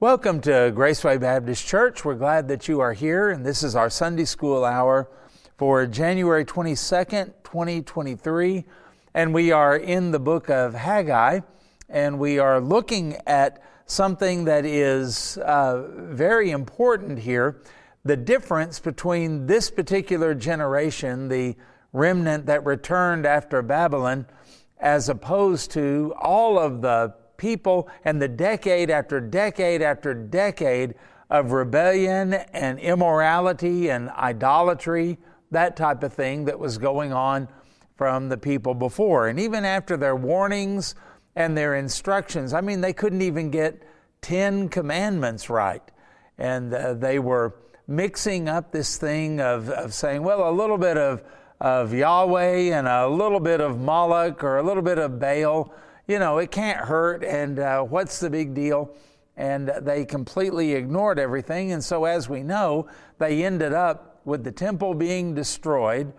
Welcome to Graceway Baptist Church. We're glad that you are here, and this is our Sunday School hour for January 22nd, 2023. And we are in the book of Haggai, and we are looking at something that is uh, very important here the difference between this particular generation, the remnant that returned after Babylon, as opposed to all of the people and the decade after decade after decade of rebellion and immorality and idolatry, that type of thing that was going on from the people before. And even after their warnings and their instructions, I mean, they couldn't even get 10 commandments right. And uh, they were mixing up this thing of, of saying, well, a little bit of, of Yahweh and a little bit of Moloch or a little bit of Baal you know, it can't hurt, and uh, what's the big deal? And they completely ignored everything. And so, as we know, they ended up with the temple being destroyed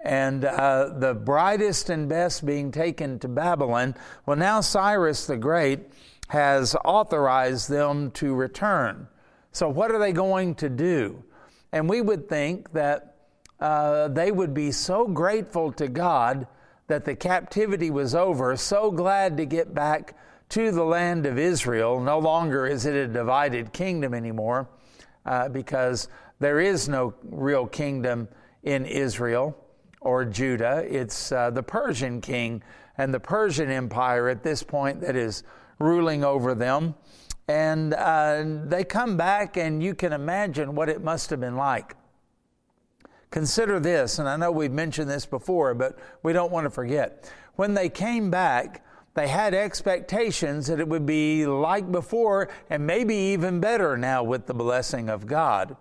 and uh, the brightest and best being taken to Babylon. Well, now Cyrus the Great has authorized them to return. So, what are they going to do? And we would think that uh, they would be so grateful to God that the captivity was over, so glad to get back to the land of Israel. No longer is it a divided kingdom anymore uh, because there is no real kingdom in Israel or Judah. It's uh, the Persian king and the Persian empire at this point that is ruling over them. And uh, they come back, and you can imagine what it must have been like Consider this, and I know we've mentioned this before, but we don't want to forget. When they came back, they had expectations that it would be like before and maybe even better now with the blessing of God.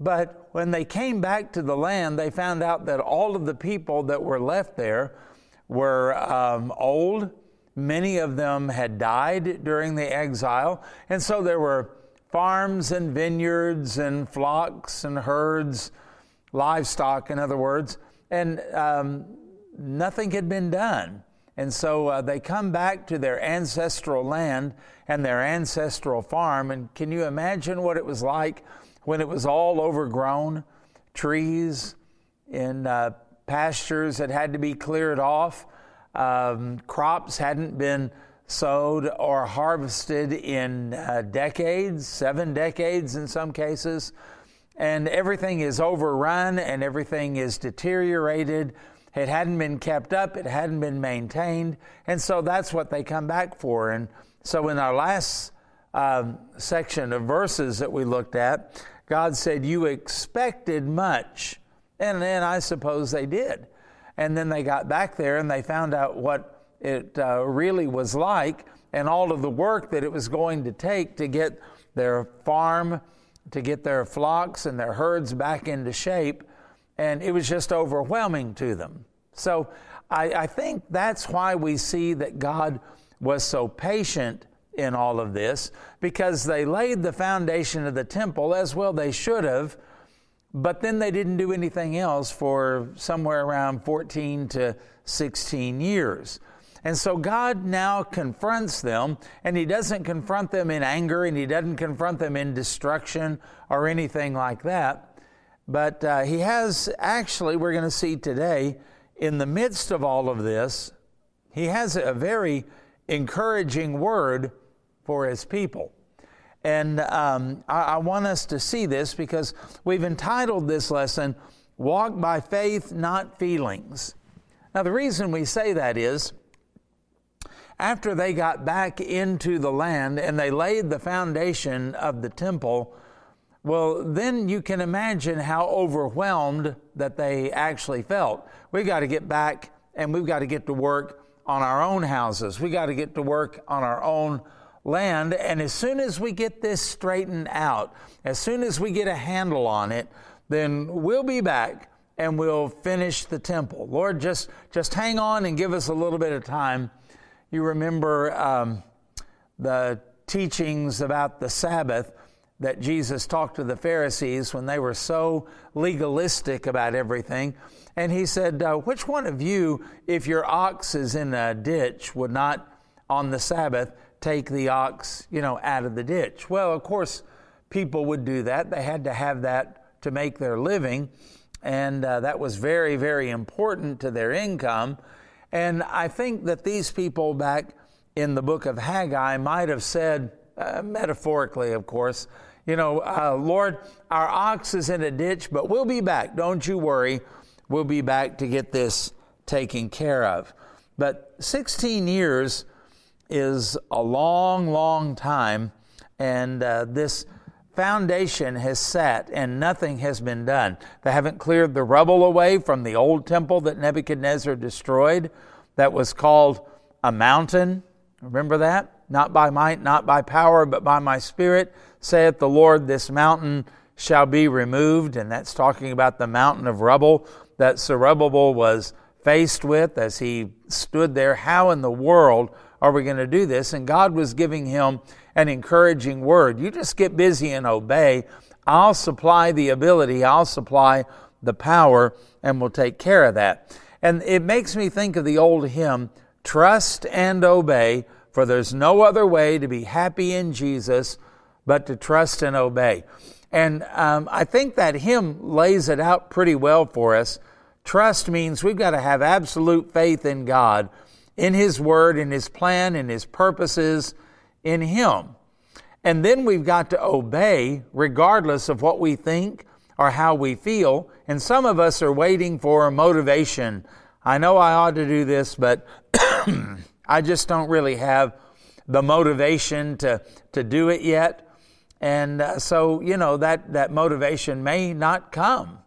But when they came back to the land, they found out that all of the people that were left there were um, old. Many of them had died during the exile. And so there were farms and vineyards and flocks and herds livestock, in other words, and um, nothing had been done. And so uh, they come back to their ancestral land and their ancestral farm. And can you imagine what it was like when it was all overgrown? Trees in uh, pastures that had to be cleared off, um, crops hadn't been sowed or harvested in uh, decades, seven decades in some cases and everything is overrun and everything is deteriorated. It hadn't been kept up, it hadn't been maintained, and so that's what they come back for. And so, in our last um, section of verses that we looked at, God said, You expected much. And then I suppose they did. And then they got back there and they found out what it uh, really was like and all of the work that it was going to take to get their farm to get their flocks and their herds back into shape, and it was just overwhelming to them. So I, I think that's why we see that God was so patient in all of this, because they laid the foundation of the temple as well they should have, but then they didn't do anything else for somewhere around 14 to 16 years. And so God now confronts them, and He doesn't confront them in anger, and He doesn't confront them in destruction or anything like that. But uh, He has actually, we're going to see today, in the midst of all of this, He has a very encouraging word for His people. And um, I, I want us to see this because we've entitled this lesson, Walk by Faith, Not Feelings. Now, the reason we say that is after they got back into the land and they laid the foundation of the temple, well, then you can imagine how overwhelmed that they actually felt. We got to get back and we've got to get to work on our own houses. We got to get to work on our own land. And as soon as we get this straightened out, as soon as we get a handle on it, then we'll be back and we'll finish the temple. Lord, just, just hang on and give us a little bit of time you remember um, the teachings about the Sabbath that Jesus talked to the Pharisees when they were so legalistic about everything. And he said, uh, Which one of you, if your ox is in a ditch, would not on the Sabbath take the ox, you know, out of the ditch. Well, of course, people would do that. They had to have that to make their living, and uh, that was very, very important to their income. And I think that these people back in the book of Haggai might have said, uh, metaphorically, of course, you know, uh, Lord, our ox is in a ditch, but we'll be back. Don't you worry. We'll be back to get this taken care of. But 16 years is a long, long time, and uh, this foundation has sat and nothing has been done. They haven't cleared the rubble away from the old temple that Nebuchadnezzar destroyed, that was called a mountain. Remember that? Not by might, not by power, but by my spirit, saith the Lord, this mountain shall be removed. And that's talking about the mountain of rubble that Zerubbabel was faced with as he stood there. How in the world are we going to do this? And God was giving him an encouraging word. You just get busy and obey. I'll supply the ability, I'll supply the power, and we'll take care of that. And it makes me think of the old hymn, Trust and Obey, for there's no other way to be happy in Jesus but to trust and obey. And um, I think that hymn lays it out pretty well for us Trust means we've got to have absolute faith in God, in His Word, in His plan, in His purposes, in Him. And then we've got to obey regardless of what we think or how we feel. And some of us are waiting for motivation. I know I ought to do this, but I just don't really have the motivation to, to do it yet. And uh, so, you know, that, that motivation may not come.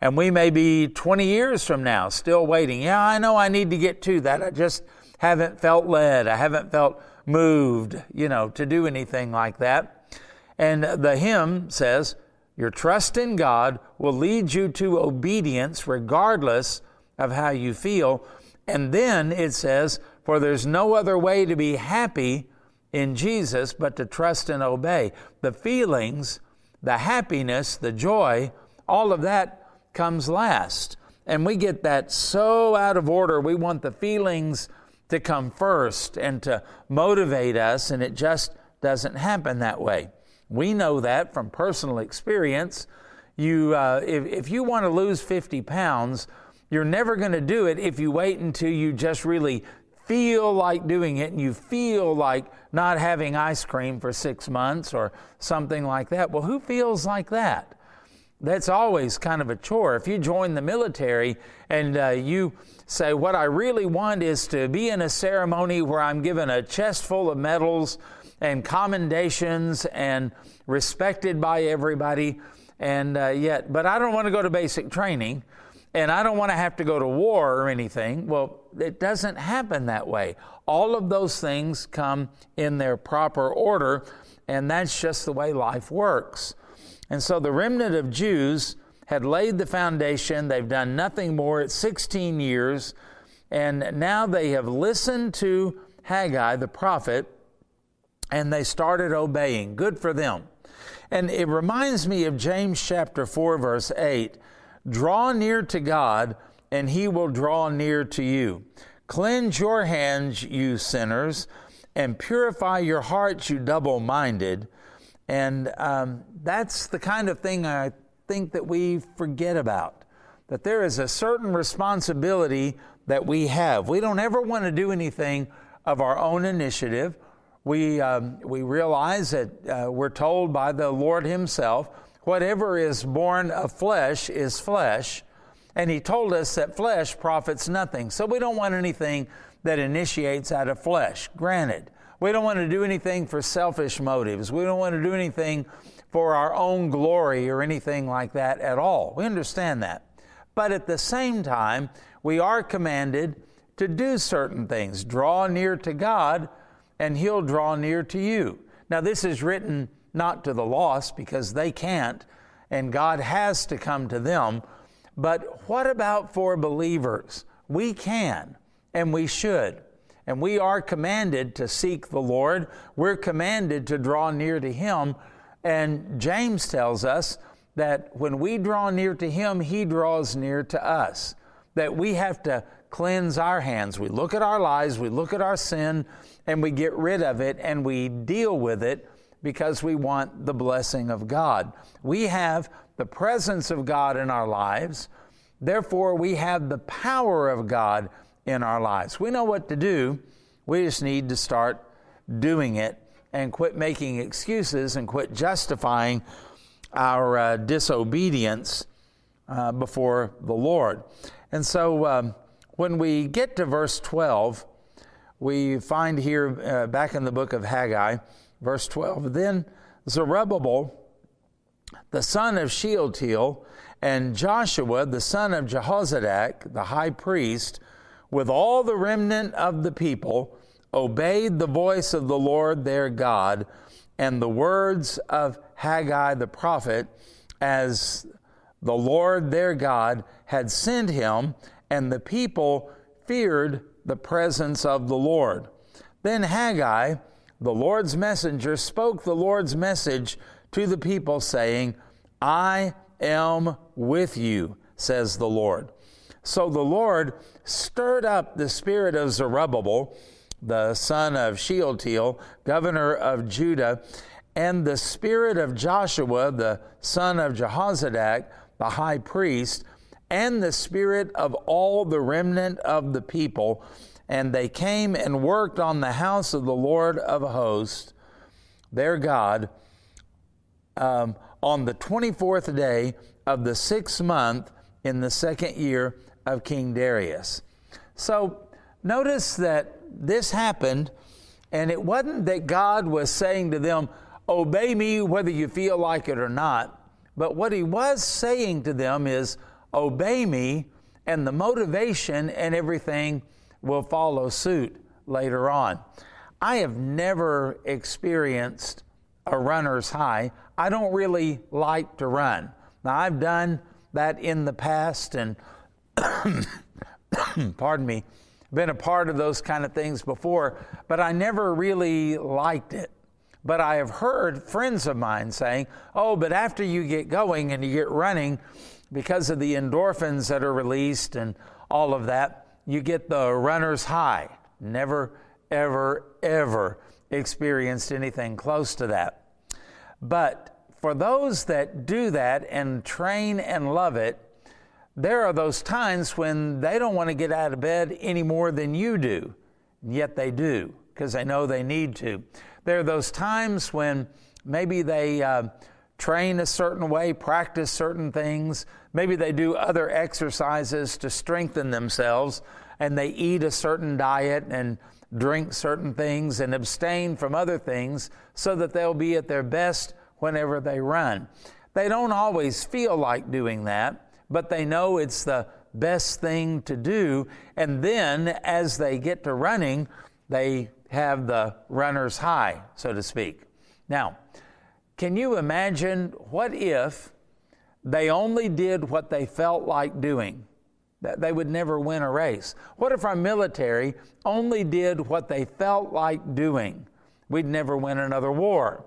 And we may be 20 years from now still waiting. Yeah, I know I need to get to that. I just haven't felt led. I haven't felt moved, you know, to do anything like that. And the hymn says, Your trust in God will lead you to obedience regardless of how you feel. And then it says, For there's no other way to be happy in Jesus but to trust and obey. The feelings, the happiness, the joy, all of that comes last. And we get that so out of order. We want the feelings to come first and to motivate us, and it just doesn't happen that way. We know that from personal experience. You, uh, if, if you want to lose 50 pounds, you're never going to do it if you wait until you just really feel like doing it and you feel like not having ice cream for six months or something like that. Well, who feels like that? That's always kind of a chore. If you join the military and uh, you say, What I really want is to be in a ceremony where I'm given a chest full of medals and commendations and respected by everybody, and uh, yet, but I don't want to go to basic training and I don't want to have to go to war or anything. Well, it doesn't happen that way. All of those things come in their proper order, and that's just the way life works. And so the remnant of Jews had laid the foundation. They've done nothing more. It's 16 years. And now they have listened to Haggai, the prophet, and they started obeying. Good for them. And it reminds me of James chapter 4, verse 8 Draw near to God, and he will draw near to you. Cleanse your hands, you sinners, and purify your hearts, you double minded. And um, that's the kind of thing I think that we forget about. That there is a certain responsibility that we have. We don't ever want to do anything of our own initiative. We, um, we realize that uh, we're told by the Lord Himself, whatever is born of flesh is flesh. And He told us that flesh profits nothing. So we don't want anything that initiates out of flesh. Granted, we don't want to do anything for selfish motives. We don't want to do anything for our own glory or anything like that at all. We understand that. But at the same time, we are commanded to do certain things. Draw near to God, and He'll draw near to you. Now, this is written not to the lost because they can't, and God has to come to them. But what about for believers? We can, and we should. And we are commanded to seek the Lord. We're commanded to draw near to Him. And James tells us that when we draw near to Him, He draws near to us. That we have to cleanse our hands. We look at our lives, we look at our sin, and we get rid of it and we deal with it because we want the blessing of God. We have the presence of God in our lives. Therefore, we have the power of God in our lives. We know what to do. We just need to start doing it and quit making excuses and quit justifying our uh, disobedience uh, before the Lord. And so um, when we get to verse 12, we find here uh, back in the book of Haggai, verse 12, then Zerubbabel, the son of Shealtiel, and Joshua, the son of Jehozadak, the high priest, with all the remnant of the people, obeyed the voice of the Lord their God and the words of Haggai the prophet, as the Lord their God had sent him, and the people feared the presence of the Lord. Then Haggai, the Lord's messenger, spoke the Lord's message to the people, saying, I am with you, says the Lord. So the Lord stirred up the spirit of Zerubbabel, the son of Shealtiel, governor of Judah, and the spirit of Joshua, the son of Jehozadak, the high priest, and the spirit of all the remnant of the people. And they came and worked on the house of the Lord of hosts, their God, um, on the 24th day of the sixth month in the second year of King Darius. So notice that this happened, and it wasn't that God was saying to them, Obey me whether you feel like it or not. But what he was saying to them is, Obey me, and the motivation and everything will follow suit later on. I have never experienced a runner's high. I don't really like to run. Now, I've done that in the past, and pardon me, been a part of those kind of things before, but I never really liked it. But I have heard friends of mine saying, oh, but after you get going and you get running, because of the endorphins that are released and all of that, you get the runner's high. Never, ever, ever experienced anything close to that. But for those that do that and train and love it, there are those times when they don't want to get out of bed any more than you do, and yet they do because they know they need to. There are those times when maybe they uh, train a certain way, practice certain things, maybe they do other exercises to strengthen themselves, and they eat a certain diet and drink certain things and abstain from other things so that they'll be at their best whenever they run. They don't always feel like doing that but they know it's the best thing to do. And then as they get to running, they have the runner's high, so to speak. Now, can you imagine what if they only did what they felt like doing? That they would never win a race. What if our military only did what they felt like doing? We'd never win another war.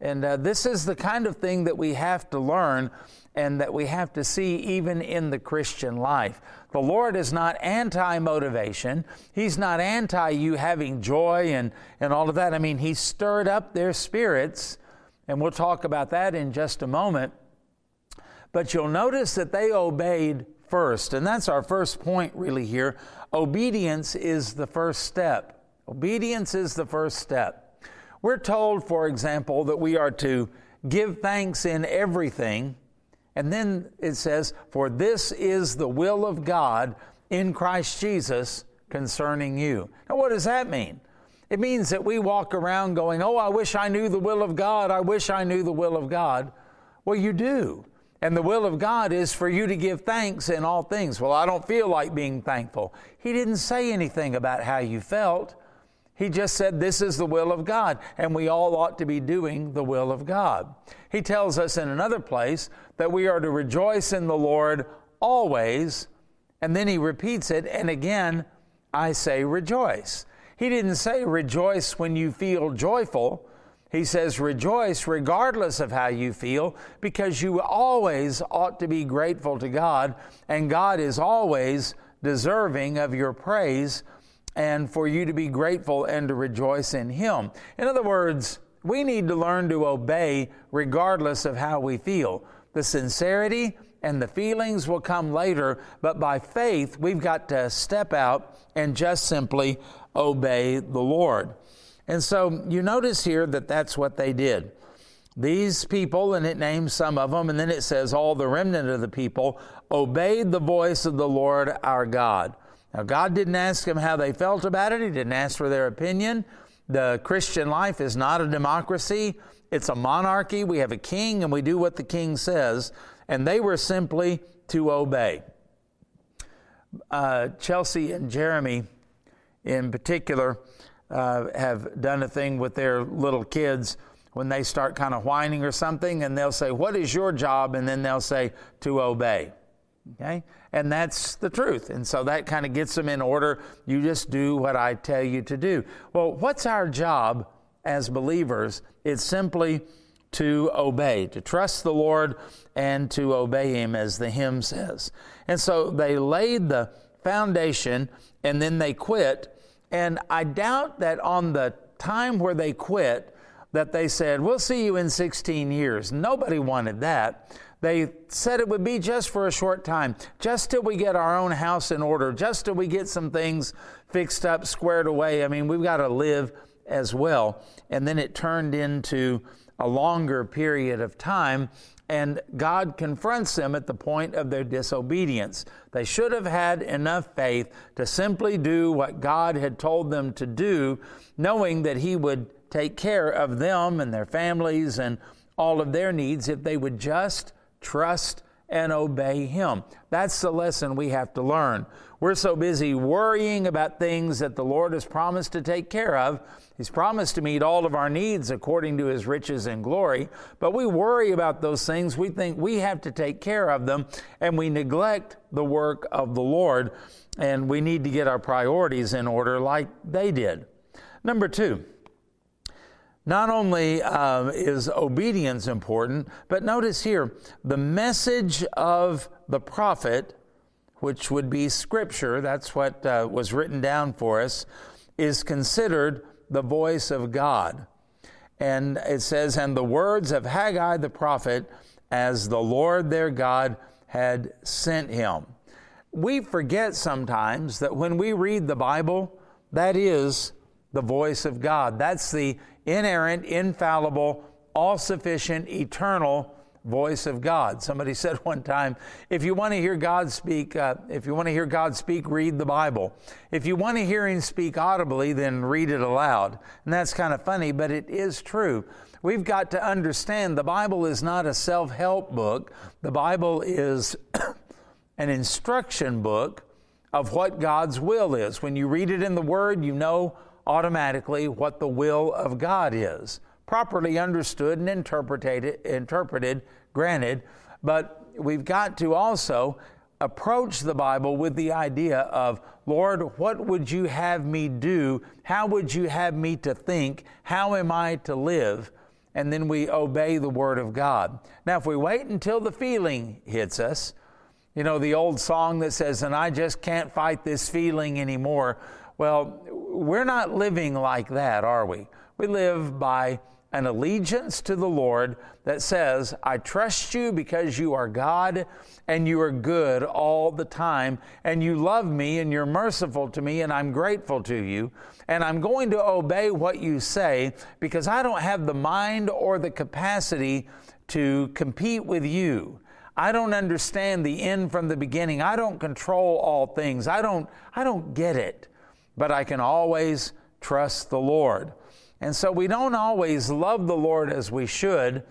And uh, this is the kind of thing that we have to learn and that we have to see even in the Christian life. The Lord is not anti motivation. He's not anti you having joy and, and all of that. I mean, He stirred up their spirits, and we'll talk about that in just a moment. But you'll notice that they obeyed first, and that's our first point really here. Obedience is the first step. Obedience is the first step. We're told, for example, that we are to give thanks in everything and then it says, For this is the will of God in Christ Jesus concerning you. Now, what does that mean? It means that we walk around going, Oh, I wish I knew the will of God. I wish I knew the will of God. Well, you do. And the will of God is for you to give thanks in all things. Well, I don't feel like being thankful. He didn't say anything about how you felt. He just said, This is the will of God, and we all ought to be doing the will of God. He tells us in another place that we are to rejoice in the Lord always, and then he repeats it, and again, I say rejoice. He didn't say rejoice when you feel joyful. He says rejoice regardless of how you feel, because you always ought to be grateful to God, and God is always deserving of your praise and for you to be grateful and to rejoice in Him. In other words, we need to learn to obey regardless of how we feel. The sincerity and the feelings will come later, but by faith, we've got to step out and just simply obey the Lord. And so you notice here that that's what they did. These people, and it names some of them, and then it says, all the remnant of the people obeyed the voice of the Lord our God. Now, God didn't ask them how they felt about it, He didn't ask for their opinion. The Christian life is not a democracy, it's a monarchy. We have a king, and we do what the king says, and they were simply to obey. Uh, Chelsea and Jeremy, in particular, uh, have done a thing with their little kids when they start kind of whining or something, and they'll say, What is your job? And then they'll say, To obey. Okay? And that's the truth. And so that kind of gets them in order. You just do what I tell you to do. Well, what's our job as believers? It's simply to obey, to trust the Lord and to obey Him, as the hymn says. And so they laid the foundation and then they quit. And I doubt that on the time where they quit, that they said, We'll see you in 16 years. Nobody wanted that. They said it would be just for a short time, just till we get our own house in order, just till we get some things fixed up, squared away. I mean, we've got to live as well. And then it turned into a longer period of time, and God confronts them at the point of their disobedience. They should have had enough faith to simply do what God had told them to do, knowing that He would take care of them and their families and all of their needs if they would just trust and obey Him. That's the lesson we have to learn. We're so busy worrying about things that the Lord has promised to take care of. He's promised to meet all of our needs according to His riches and glory, but we worry about those things. We think we have to take care of them, and we neglect the work of the Lord, and we need to get our priorities in order like they did. Number two, not only uh, is obedience important, but notice here the message of the prophet, which would be scripture, that's what uh, was written down for us, is considered the voice of God. And it says, and the words of Haggai the prophet, as the Lord their God had sent him. We forget sometimes that when we read the Bible, that is the voice of God. That's the inerrant, infallible, all sufficient, eternal voice of God. Somebody said one time, if you want to hear God speak, uh, if you want to hear God speak, read the Bible. If you want to hear Him speak audibly, then read it aloud. And that's kind of funny, but it is true. We've got to understand the Bible is not a self help book, the Bible is an instruction book of what God's will is. When you read it in the Word, you know automatically what the will of God is. Properly understood and interpreted, interpreted, granted, but we've got to also approach the Bible with the idea of, Lord, what would you have me do? How would you have me to think? How am I to live? And then we obey the Word of God. Now, if we wait until the feeling hits us, you know, the old song that says, and I just can't fight this feeling anymore. Well, we're not living like that, are we? We live by an allegiance to the Lord that says, I trust you because you are God and you are good all the time, and you love me and you're merciful to me, and I'm grateful to you, and I'm going to obey what you say because I don't have the mind or the capacity to compete with you. I don't understand the end from the beginning. I don't control all things. I don't, I don't get it but I can always trust the Lord. And so we don't always love the Lord as we should,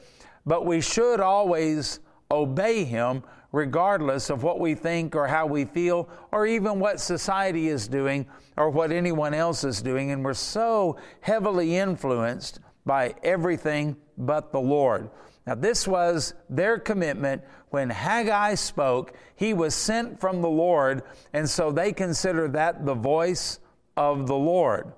but we should always obey Him regardless of what we think or how we feel or even what society is doing or what anyone else is doing. And we're so heavily influenced by everything but the Lord. Now, this was their commitment when Haggai spoke. He was sent from the Lord, and so they consider that the voice of the Lord.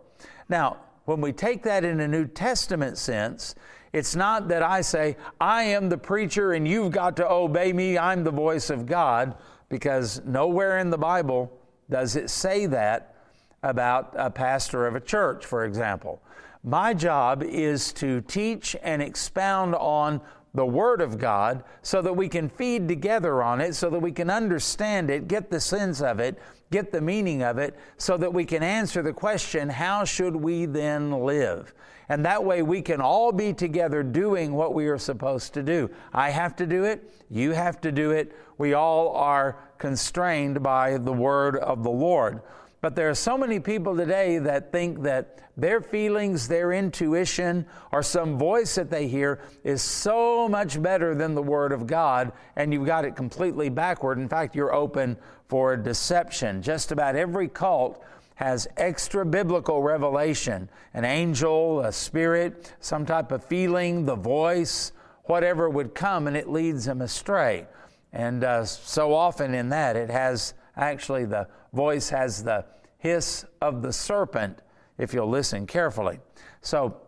Now, when we take that in a New Testament sense, it's not that I say, I am the preacher and you've got to obey me, I'm the voice of God, because nowhere in the Bible does it say that about a pastor of a church, for example? My job is to teach and expound on the Word of God so that we can feed together on it, so that we can understand it, get the sense of it, get the meaning of it, so that we can answer the question, how should we then live? And that way we can all be together doing what we are supposed to do. I have to do it. You have to do it. We all are constrained by the word of the Lord. But there are so many people today that think that their feelings, their intuition, or some voice that they hear is so much better than the Word of God, and you've got it completely backward. In fact, you're open for deception. Just about every cult has extra biblical revelation an angel, a spirit, some type of feeling, the voice, whatever would come, and it leads them astray. And uh, so often in that, it has actually the voice has the hiss of the serpent, if you'll listen carefully. So,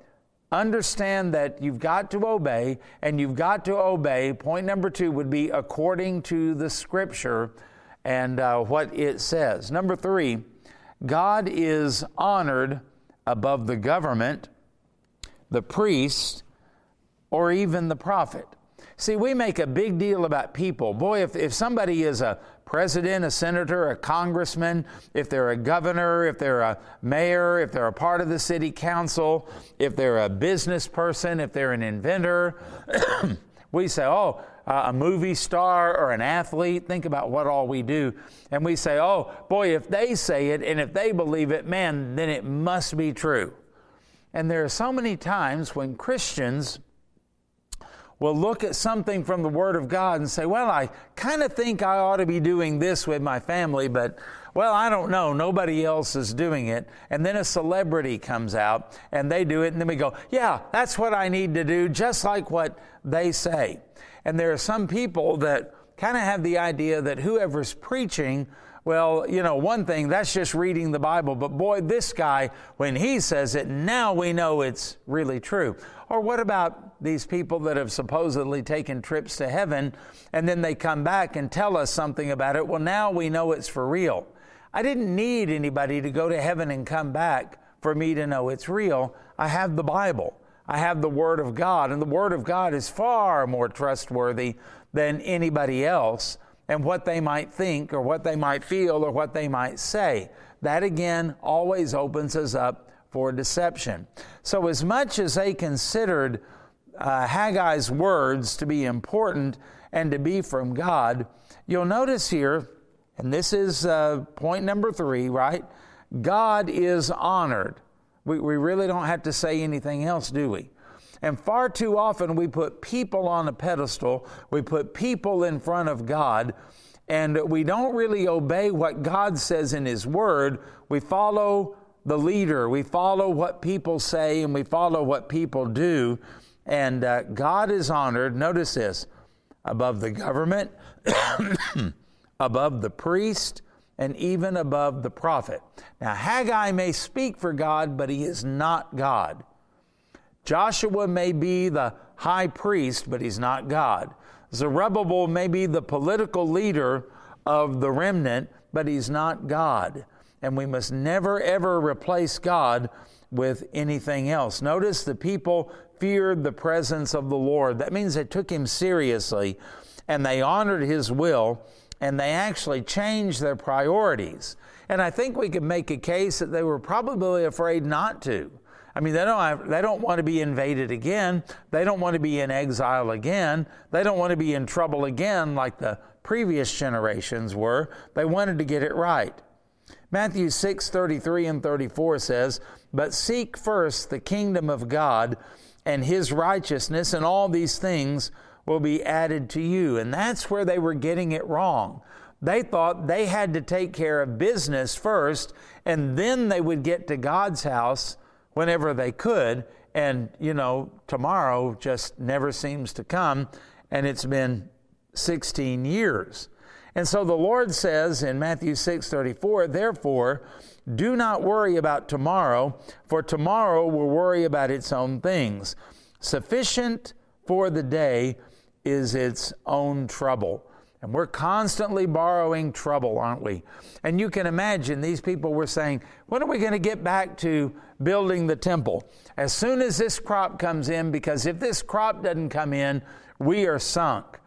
understand that you've got to obey, and you've got to obey. Point number two would be according to the scripture and uh, what it says. Number three, God is honored above the government, the priest, or even the prophet. See, we make a big deal about people. Boy, if, if somebody is a president, a senator, a congressman, if they're a governor, if they're a mayor, if they're a part of the city council, if they're a business person, if they're an inventor, we say, oh, uh, a movie star or an athlete. Think about what all we do. And we say, oh, boy, if they say it and if they believe it, man, then it must be true. And there are so many times when Christians will look at something from the Word of God and say, Well, I kind of think I ought to be doing this with my family, but well, I don't know. Nobody else is doing it. And then a celebrity comes out and they do it, and then we go, Yeah, that's what I need to do, just like what they say. And there are some people that kind of have the idea that whoever's preaching, well, you know, one thing, that's just reading the Bible, but boy, this guy, when he says it, now we know it's really true. Or what about these people that have supposedly taken trips to heaven and then they come back and tell us something about it? Well, now we know it's for real. I didn't need anybody to go to heaven and come back for me to know it's real. I have the Bible. I have the Word of God, and the Word of God is far more trustworthy than anybody else and what they might think or what they might feel or what they might say. That again always opens us up for deception. So, as much as they considered uh, Haggai's words to be important and to be from God, you'll notice here, and this is uh, point number three, right? God is honored. We, we really don't have to say anything else, do we? And far too often we put people on a pedestal, we put people in front of God, and we don't really obey what God says in His Word. We follow the leader, we follow what people say, and we follow what people do. And uh, God is honored, notice this, above the government, above the priest, and even above the prophet. Now, Haggai may speak for God, but he is not God. Joshua may be the high priest, but he's not God. Zerubbabel may be the political leader of the remnant, but he's not God. And we must never, ever replace God with anything else. Notice the people feared the presence of the Lord. That means they took him seriously and they honored his will and they actually changed their priorities. And I think we could make a case that they were probably afraid not to. I mean, they don't, have, they don't want to be invaded again. They don't want to be in exile again. They don't want to be in trouble again like the previous generations were. They wanted to get it right. Matthew 6 33 and 34 says, But seek first the kingdom of God and his righteousness, and all these things will be added to you. And that's where they were getting it wrong. They thought they had to take care of business first, and then they would get to God's house whenever they could. And, you know, tomorrow just never seems to come, and it's been 16 years. And so the Lord says in Matthew 6 34, therefore, do not worry about tomorrow, for tomorrow will worry about its own things. Sufficient for the day is its own trouble. And we're constantly borrowing trouble, aren't we? And you can imagine these people were saying, When are we going to get back to building the temple? As soon as this crop comes in, because if this crop doesn't come in, we are sunk.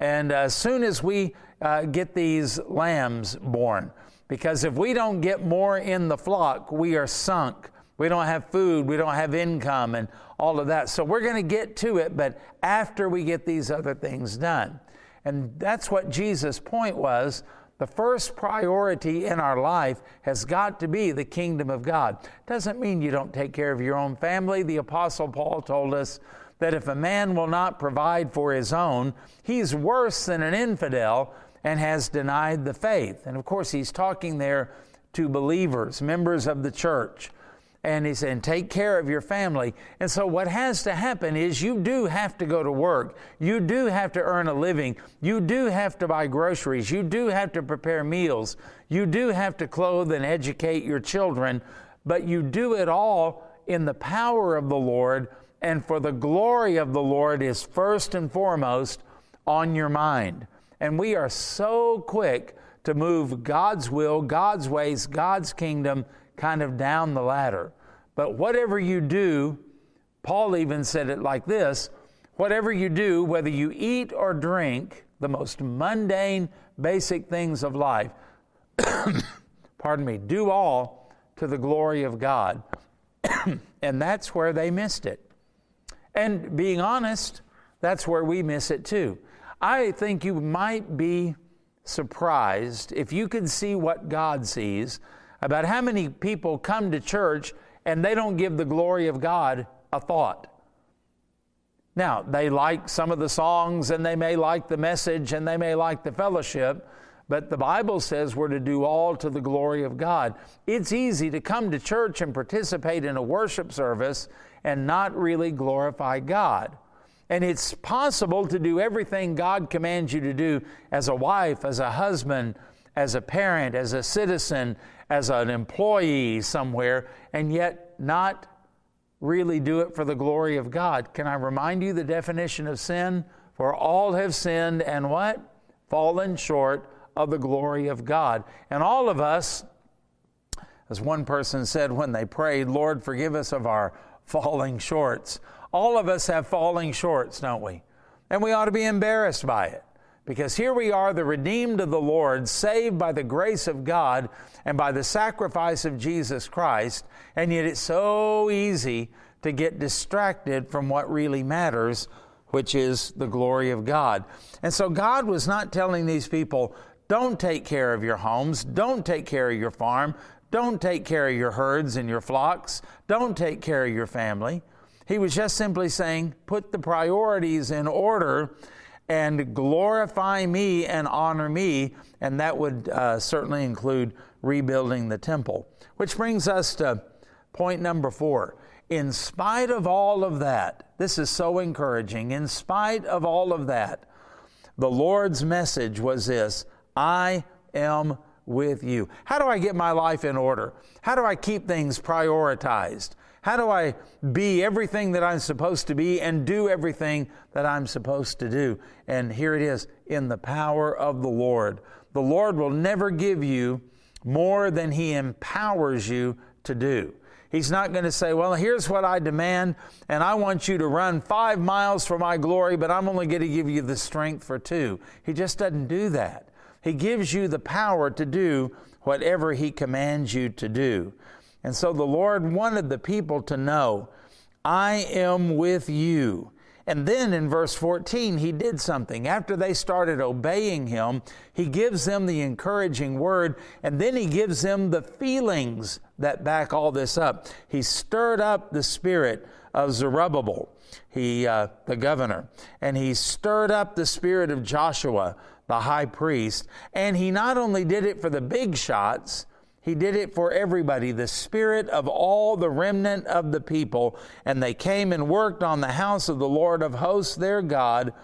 And as soon as we uh, get these lambs born, because if we don't get more in the flock, we are sunk. We don't have food, we don't have income, and all of that. So we're going to get to it, but after we get these other things done. And that's what Jesus' point was. The first priority in our life has got to be the kingdom of God. Doesn't mean you don't take care of your own family. The Apostle Paul told us that if a man will not provide for his own, he's worse than an infidel and has denied the faith. And of course, he's talking there to believers, members of the church and he said, take care of your family. And so what has to happen is you do have to go to work. You do have to earn a living. You do have to buy groceries. You do have to prepare meals. You do have to clothe and educate your children. But you do it all in the power of the Lord and for the glory of the Lord is first and foremost on your mind. And we are so quick to move God's will, God's ways, God's kingdom kind of down the ladder. But whatever you do, Paul even said it like this whatever you do, whether you eat or drink, the most mundane, basic things of life, pardon me, do all to the glory of God. and that's where they missed it. And being honest, that's where we miss it too. I think you might be surprised if you could see what God sees about how many people come to church and they don't give the glory of God a thought. Now, they like some of the songs and they may like the message and they may like the fellowship, but the Bible says we're to do all to the glory of God. It's easy to come to church and participate in a worship service and not really glorify God. And it's possible to do everything God commands you to do as a wife, as a husband, as a parent, as a citizen, as an employee somewhere, and yet not really do it for the glory of God. Can I remind you the definition of sin? For all have sinned and what? Fallen short of the glory of God. And all of us, as one person said when they prayed, Lord, forgive us of our falling shorts. All of us have falling shorts, don't we? And we ought to be embarrassed by it. Because here we are, the redeemed of the Lord, saved by the grace of God and by the sacrifice of Jesus Christ, and yet it's so easy to get distracted from what really matters, which is the glory of God. And so God was not telling these people, don't take care of your homes, don't take care of your farm, don't take care of your herds and your flocks, don't take care of your family. He was just simply saying, put the priorities in order and glorify me and honor me. And that would uh, certainly include rebuilding the temple. Which brings us to point number four. In spite of all of that, this is so encouraging. In spite of all of that, the Lord's message was this I am with you. How do I get my life in order? How do I keep things prioritized? How do I be everything that I'm supposed to be and do everything that I'm supposed to do? And here it is in the power of the Lord. The Lord will never give you more than He empowers you to do. He's not going to say, Well, here's what I demand, and I want you to run five miles for my glory, but I'm only going to give you the strength for two. He just doesn't do that. He gives you the power to do whatever He commands you to do. And so the Lord wanted the people to know, I am with you. And then in verse 14, he did something. After they started obeying him, he gives them the encouraging word, and then he gives them the feelings that back all this up. He stirred up the spirit of Zerubbabel, he, uh, the governor, and he stirred up the spirit of Joshua, the high priest. And he not only did it for the big shots, he did it for everybody, the spirit of all the remnant of the people. And they came and worked on the house of the Lord of hosts, their God.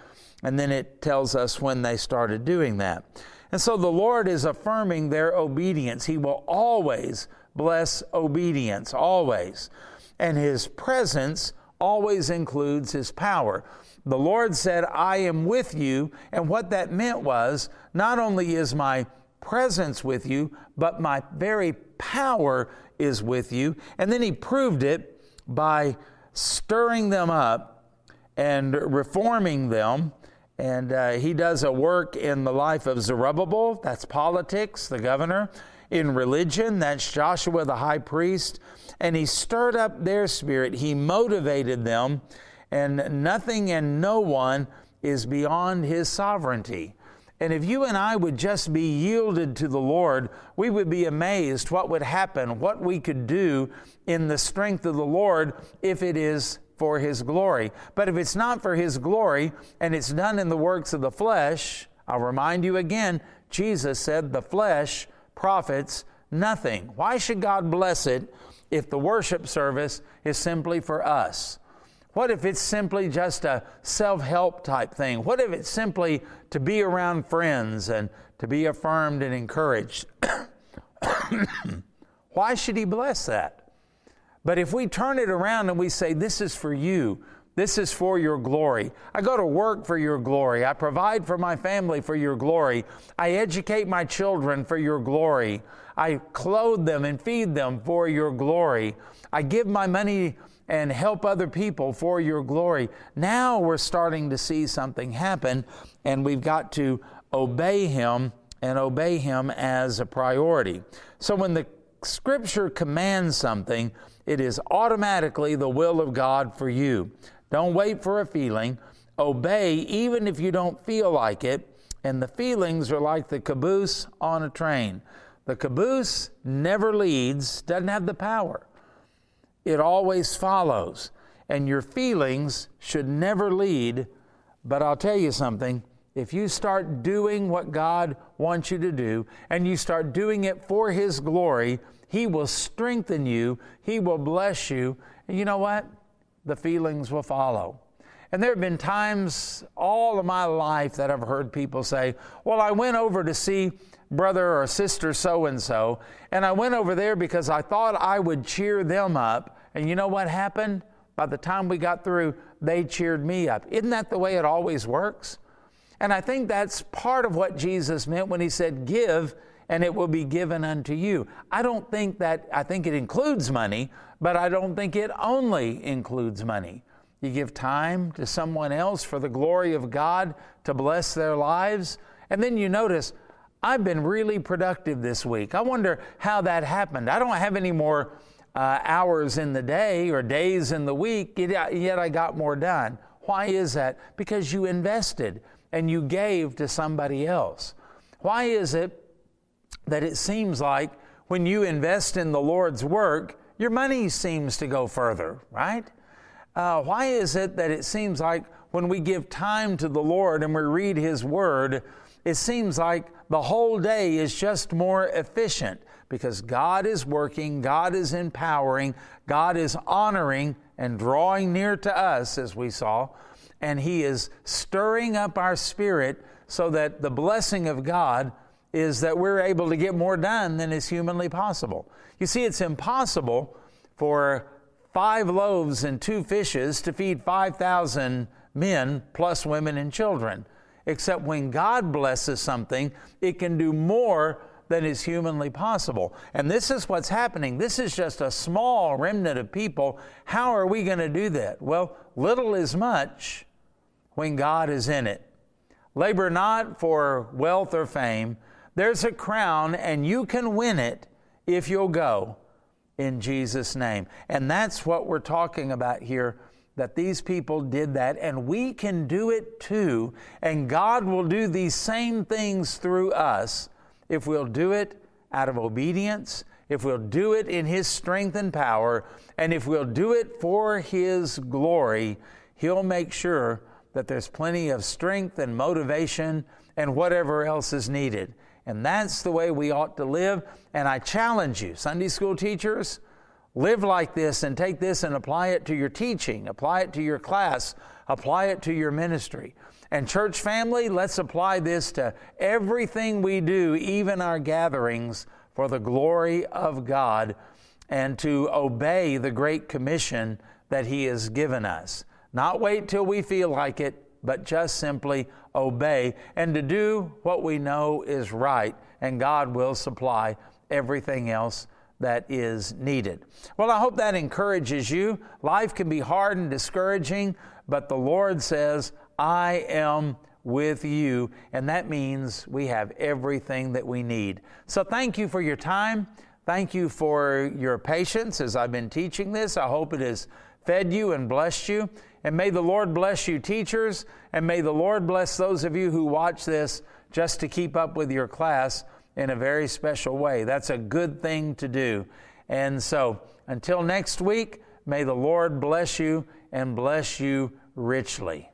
And then it tells us when they started doing that. And so the Lord is affirming their obedience. He will always bless obedience, always. And His presence always includes his power. The Lord said, I am with you. And what that meant was not only is my presence with you, but my very power is with you. And then he proved it by stirring them up and reforming them. And uh, he does a work in the life of Zerubbabel, that's politics, the governor. In religion, that's Joshua the high priest. And he stirred up their spirit, he motivated them, and nothing and no one is beyond his sovereignty. And if you and I would just be yielded to the Lord, we would be amazed what would happen, what we could do in the strength of the Lord if it is for His glory. But if it's not for His glory and it's done in the works of the flesh, I'll remind you again, Jesus said the flesh profits nothing. Why should God bless it if the worship service is simply for us? What if it's simply just a self help type thing? What if it's simply to be around friends and to be affirmed and encouraged? Why should He bless that? But if we turn it around and we say, This is for you, this is for your glory. I go to work for your glory. I provide for my family for your glory. I educate my children for your glory. I clothe them and feed them for your glory. I give my money and help other people for your glory. Now we're starting to see something happen, and we've got to obey Him and obey Him as a priority. So when the Scripture commands something, it is automatically the will of God for you. Don't wait for a feeling. Obey even if you don't feel like it. And the feelings are like the caboose on a train. The caboose never leads, doesn't have the power it always follows. And your feelings should never lead. But I'll tell you something if you start doing what God wants you to do and you start doing it for His glory, He will strengthen you, He will bless you. And you know what? The feelings will follow. And there have been times all of my life that I've heard people say, Well, I went over to see brother or sister so and so, and I went over there because I thought I would cheer them up. And you know what happened? By the time we got through, they cheered me up. Isn't that the way it always works? And I think that's part of what Jesus meant when he said, Give, and it will be given unto you. I don't think that, I think it includes money, but I don't think it only includes money. You give time to someone else for the glory of God to bless their lives. And then you notice, I've been really productive this week. I wonder how that happened. I don't have any more uh, hours in the day or days in the week, yet I got more done. Why is that? Because you invested and you gave to somebody else. Why is it that it seems like when you invest in the Lord's work, your money seems to go further, right? Uh, why is it that it seems like when we give time to the Lord and we read His Word, it seems like the whole day is just more efficient? because God is working, God is empowering, God is honoring and drawing near to us, as we saw, and He is stirring up our spirit so that the blessing of God is that we're able to get more done than is humanly possible. You see, it's impossible for five loaves and two fishes to feed 5,000 men plus women and children. Except when God blesses something, it can do more than is humanly possible. And this is what's happening. This is just a small remnant of people. How are we going to do that? Well, little is much when God is in it. Labor not for wealth or fame. There's a crown, and you can win it if you'll go in Jesus' name. And that's what we're talking about here that these people did that, and we can do it too. And God will do these same things through us if we'll do it out of obedience, if we'll do it in His strength and power, and if we'll do it for His glory, He'll make sure that there's plenty of strength and motivation and whatever else is needed. And that's the way we ought to live. And I challenge you, Sunday school teachers, live like this and take this and apply it to your teaching, apply it to your class, apply it to your ministry. And, church family, let's apply this to everything we do, even our gatherings, for the glory of God and to obey the Great Commission that He has given us. Not wait till we feel like it, but just simply obey and to do what we know is right, and God will supply everything else that is needed. Well, I hope that encourages you. Life can be hard and discouraging, but the Lord says, I am with you, and that means we have everything that we need. So thank you for your time. Thank you for your patience as I've been teaching this. I hope it has fed you and blessed you. And may the Lord bless you, teachers, and may the Lord bless those of you who watch this just to keep up with your class in a very special way. That's a good thing to do. And so, until next week, may the Lord bless you and bless you richly.